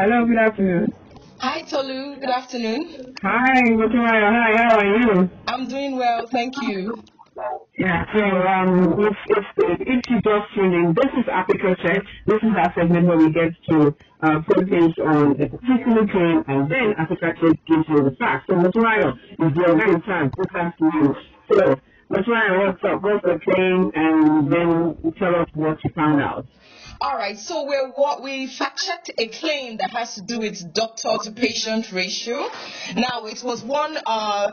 Hello, good afternoon. Hi, Tolu. Good afternoon. Hi, Motunrayo. Hi, how are you? I'm doing well, thank you. Yeah, so um, if, if, if you just tuned in, this is Africa Check. This is our segment where we get to uh, focus on a particular claim and then Africa Check gives you the facts. So, Motunrayo, is your name time? To you. So, Motunrayo, what's up? What's the claim? And then tell us what you found out. All right, so we what we fact checked a claim that has to do with doctor to patient ratio. Now it was one uh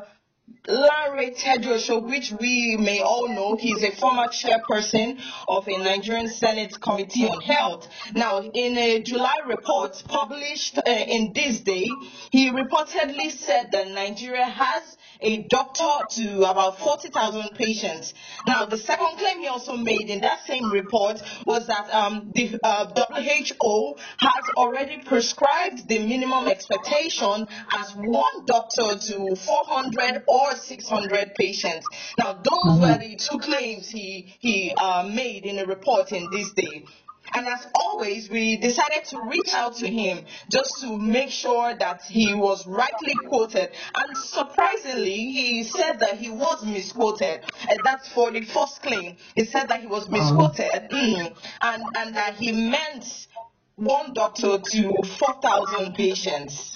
Lanre Tejuoso, which we may all know, he's a former chairperson of a Nigerian Senate Committee on Health. Now, in a July report published uh, in ThisDay, he reportedly said that Nigeria has a doctor to about 40,000 patients. Now, the second claim he also made in that same report was that um, the uh, WHO has already prescribed the minimum expectation as one doctor to 400 or 600 patients. Now, those mm-hmm. were the two claims he, he uh, made in a report in ThisDay. And as always, we decided to reach out to him just to make sure that he was rightly quoted. And surprisingly, he said that he was misquoted. And that's for the first claim. He said that he was misquoted mm, and, and that he meant one doctor to 4,000 patients.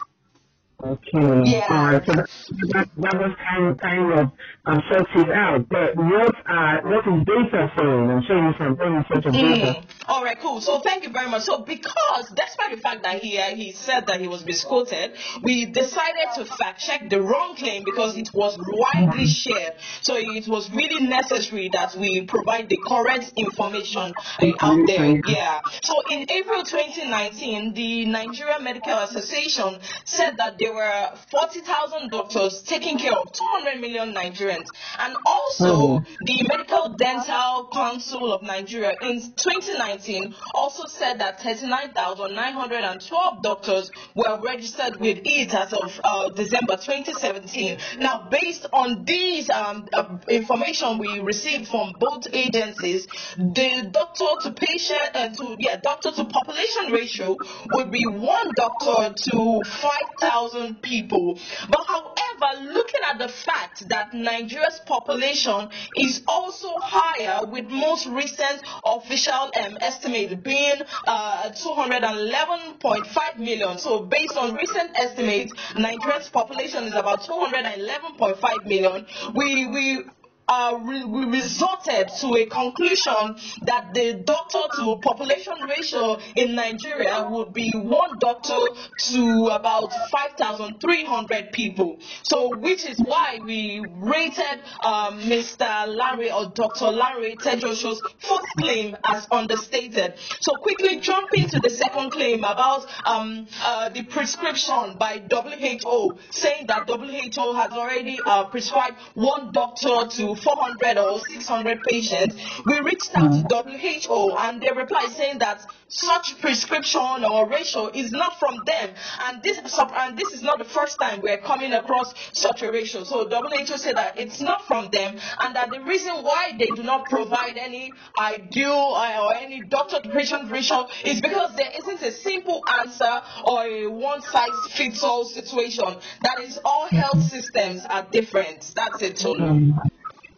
Okay. Yeah. All right. So that, that, was kind of kind of um, sorted out. But what uh what is data saying? I'm showing you some research of data. Mm. All right. Cool. So thank you very much. So because despite the fact that he uh, he said that he was misquoted, we decided to fact check the wrong claim because it was widely shared. So it was really necessary that we provide the correct information uh, out there. Yeah. So in April 2019, the Nigeria Medical Association said that they there were 40,000 doctors taking care of 200 million Nigerians. And also, mm-hmm. the Medical Dental Council of Nigeria in 2019 also said that 39,912 doctors were registered with it as of uh, December 2017. Now, based on these um, uh, information we received from both agencies, the doctor to patient uh, to yeah doctor to population ratio would be one doctor to 5,000 people. But however, looking at the fact that Nigeria's population is also higher, with most recent official um, estimate being uh, 211.5 million. So, based on recent estimates, Nigeria's population is about 211.5 million. We we uh, we resorted to a conclusion that the doctor to population ratio in Nigeria would be one doctor to about 5,300 people. So, which is why we rated um, Mr. Lanre or Dr. Lanre Tejuoso's first claim as understated. So, quickly jumping to the second claim about um, uh, the prescription by WHO, saying that WHO has already uh, prescribed one doctor to 400 or 600 patients, we reached out to WHO and they replied saying that such prescription or ratio is not from them. And this, and this is not the first time we're coming across such a ratio. So WHO said that it's not from them and that the reason why they do not provide any ideal uh, or any doctor to patient ratio is because there isn't a simple answer or a one size fits all situation. That is, all health systems are different. That's it, Tolu.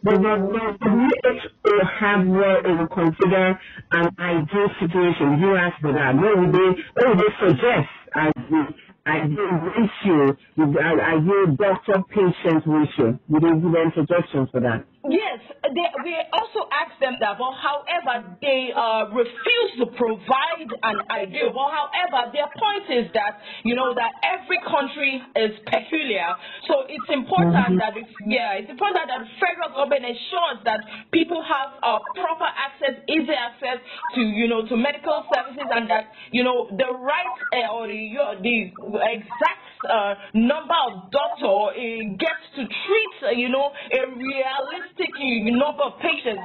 But the, the WHO have they would consider an ideal situation. You asked for that. What would they, what would they suggest as the ideal ratio, the ideal doctor-patient ratio? Would they give them suggestions for that? Yes, they, we also asked them that, but however, they uh, refuse to provide an idea. But however, their point is that, you know, that every country is peculiar. So it's important mm-hmm. that, it's, yeah, it's important that the federal government ensures that people have uh, proper access, easy access to, you know, to medical services and that, you know, the right uh, or the, the exact uh, number of doctor uh, gets to treat, uh, you know, a realistic you number of patients.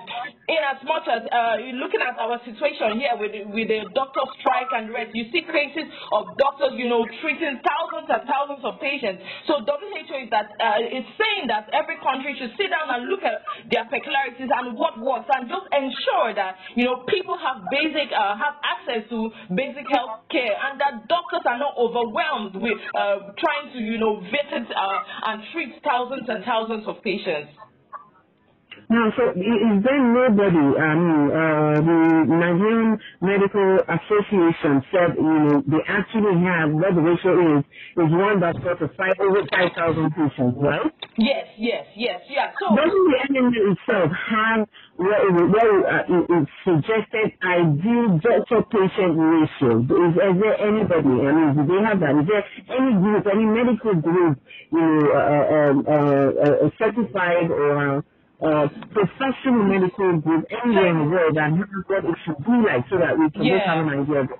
In as much as uh, looking at our situation here with with the doctor strike and rest, you see cases of doctors, you know, treating thousands and thousands of patients. So WHO is that uh, it's saying that every country should sit down and look at their peculiarities and what works, and just ensure that you know people have basic uh, have access to basic health care, and that doctors are not overwhelmed with uh, trying to you know visit uh, and treat thousands and thousands of patients. Now, so is there nobody, I mean, uh, the Nigerian Medical Association said, you know, they actually have, what the ratio is, is one that's got to five, over 5,000 patients, right? Yes, yes, yes, yeah. So Doesn't the NMA itself have what, what uh, it suggested ideal doctor-patient ratio? Is, is there anybody, I mean, do they have that? Is there any group, any medical group, you know, uh, uh, uh, uh certified or uh, professional medical group anywhere in the world and knows what it should be like so that we can yeah. just have an idea of it.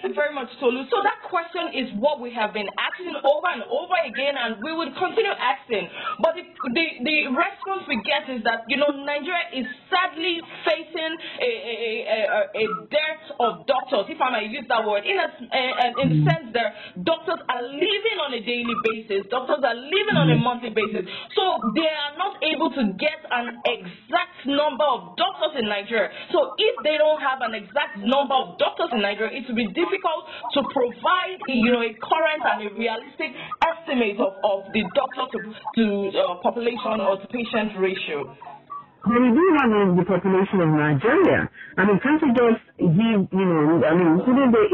Thank you very much, Tolu. So that question is what we have been asking over and over again, and we will continue asking. But the, the, the response we get is that, you know, Nigeria is sadly facing a, a, a, a dearth of doctors, if I may use that word, in, a, in the sense that doctors are living on a daily basis, doctors are living on a mm-hmm. monthly basis. So they are not able to get an exact number of doctors in Nigeria. So if they don't have an exact number of doctors in Nigeria, it will be difficult to provide you know a current and a realistic estimate of, of the doctor to, to uh, population or to patient ratio. We do have the population of Nigeria. I mean, can't you just give, you know, I mean, couldn't they,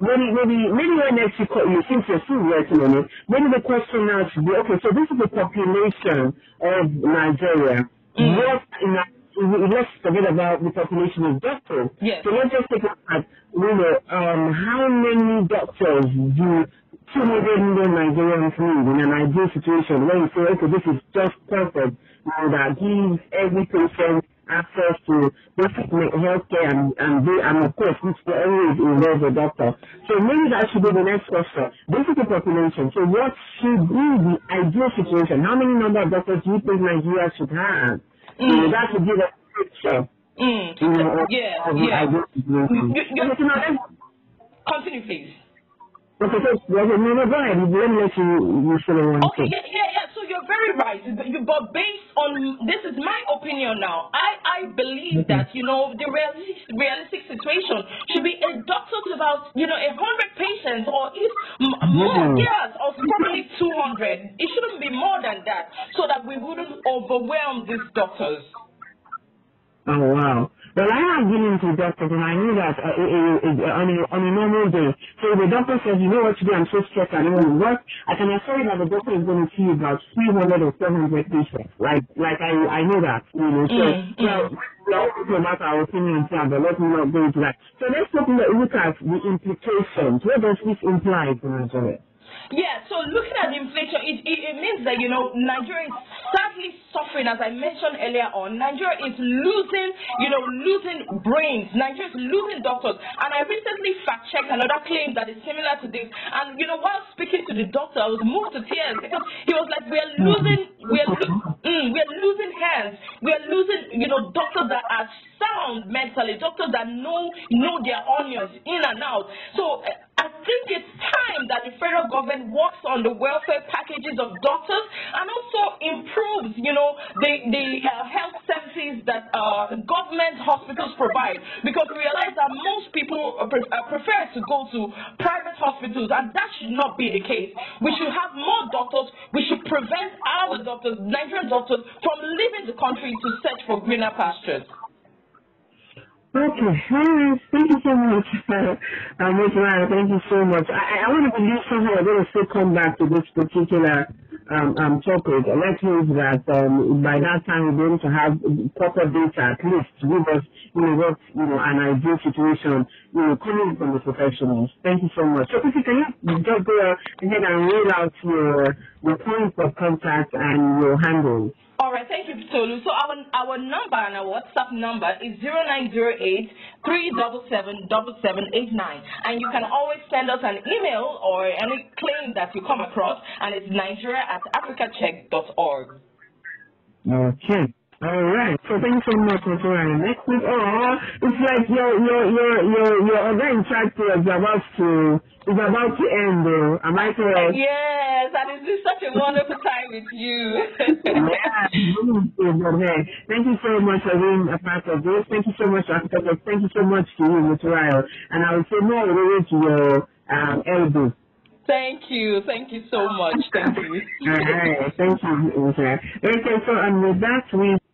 maybe, maybe, maybe when next you, you since you're still working on it, maybe the question now should be, okay, so this is the population of Nigeria. Mm. What in let's forget about the population of doctors. Yes. So let's just take a look at, you know, um, how many doctors do 200 million Nigerians need in an ideal situation where you say, okay, this is just perfect, you know, that gives every patient access to basic health care and, and, they, and of course, which always involves a doctor. So maybe that should be the next question. This is the population. So what should be the ideal situation? How many number of doctors do you think Nigeria should have? Mm. Know, that would give a picture. Mm. You know, yeah, yeah. You, you, continue, please. Okay, so, no, no, go ahead. Let me let you, you say one Okay, yeah, yeah, yeah. So you're very right. But based on, this is my opinion now. I, I believe okay. that, you know, the realistic, realistic situation should be a doctor to about, you know, a 100 patients or if more, yes, or probably 200. It shouldn't be more than that so that we wouldn't overwhelm these doctors. Oh, wow. Well, I have been into doctors and I knew that uh, uh, uh, on, a, on a normal day. So the doctor says, you know what to do, I'm so stressed, I don't want to work. I can assure you that the doctor is going to see about 300 or 700 patients. Like, like I, I know that, you know. So, mm, so we all no matter our opinions here, but let me not go into that. So let's look, at the implications. What does this imply Nigeria? Yeah, so looking at inflation, it, it, it, means that, you know, Nigeria is sadly suffering, as I mentioned earlier on. Nigeria is losing, you know, losing brains. Nigeria is losing doctors. And I recently fact checked another claim that is similar to this. And, you know, while speaking to the doctor, I was moved to tears because he was like, we are losing, we are, mm, we are losing hands. We are losing, you know, doctors that are sound mentally, doctors that know, know their onions in and out. So, I think it's time that the federal government works on the welfare packages of doctors and also improves, you know, the, the uh, health services that uh, government hospitals provide. Because we realize that most people pre uh, prefer to go to private hospitals, and that should not be the case. We should have more doctors. We should prevent our doctors, Nigerian doctors, from leaving the country to search for greener pastures. Okay, alright, thank you so much, uh, Ms. Ryan, thank you so much. I, I want to believe somehow we're going to still come back to this particular um, um, topic. Let's hope that um, by that time be able to have proper data at least to give us, you know, what, you know, an ideal situation, you know, coming from the professionals. Thank you so much. So, can you just go ahead and read out your, your points of contact and your handles? All right, thank you, Tolu. So our our number and our WhatsApp number is 0908 377 And you can always send us an email or any claim that you come across, and it's nigeria at africacheck.org. Okay. All right. So thanks so much. Ryan. Next week, oh, it's like your your your your your other in charge is about to is about to end. Though. Am I correct? Yes, and it's been such a wonderful time with you. yeah, thank you so much for being a part of this. Thank you so much, Architect. Thank you so much to you. Ryan. And I will say more related to your um, elbow. Thank you. Thank you so much. Thank you. All right. Thank you, Okay, so and with that, we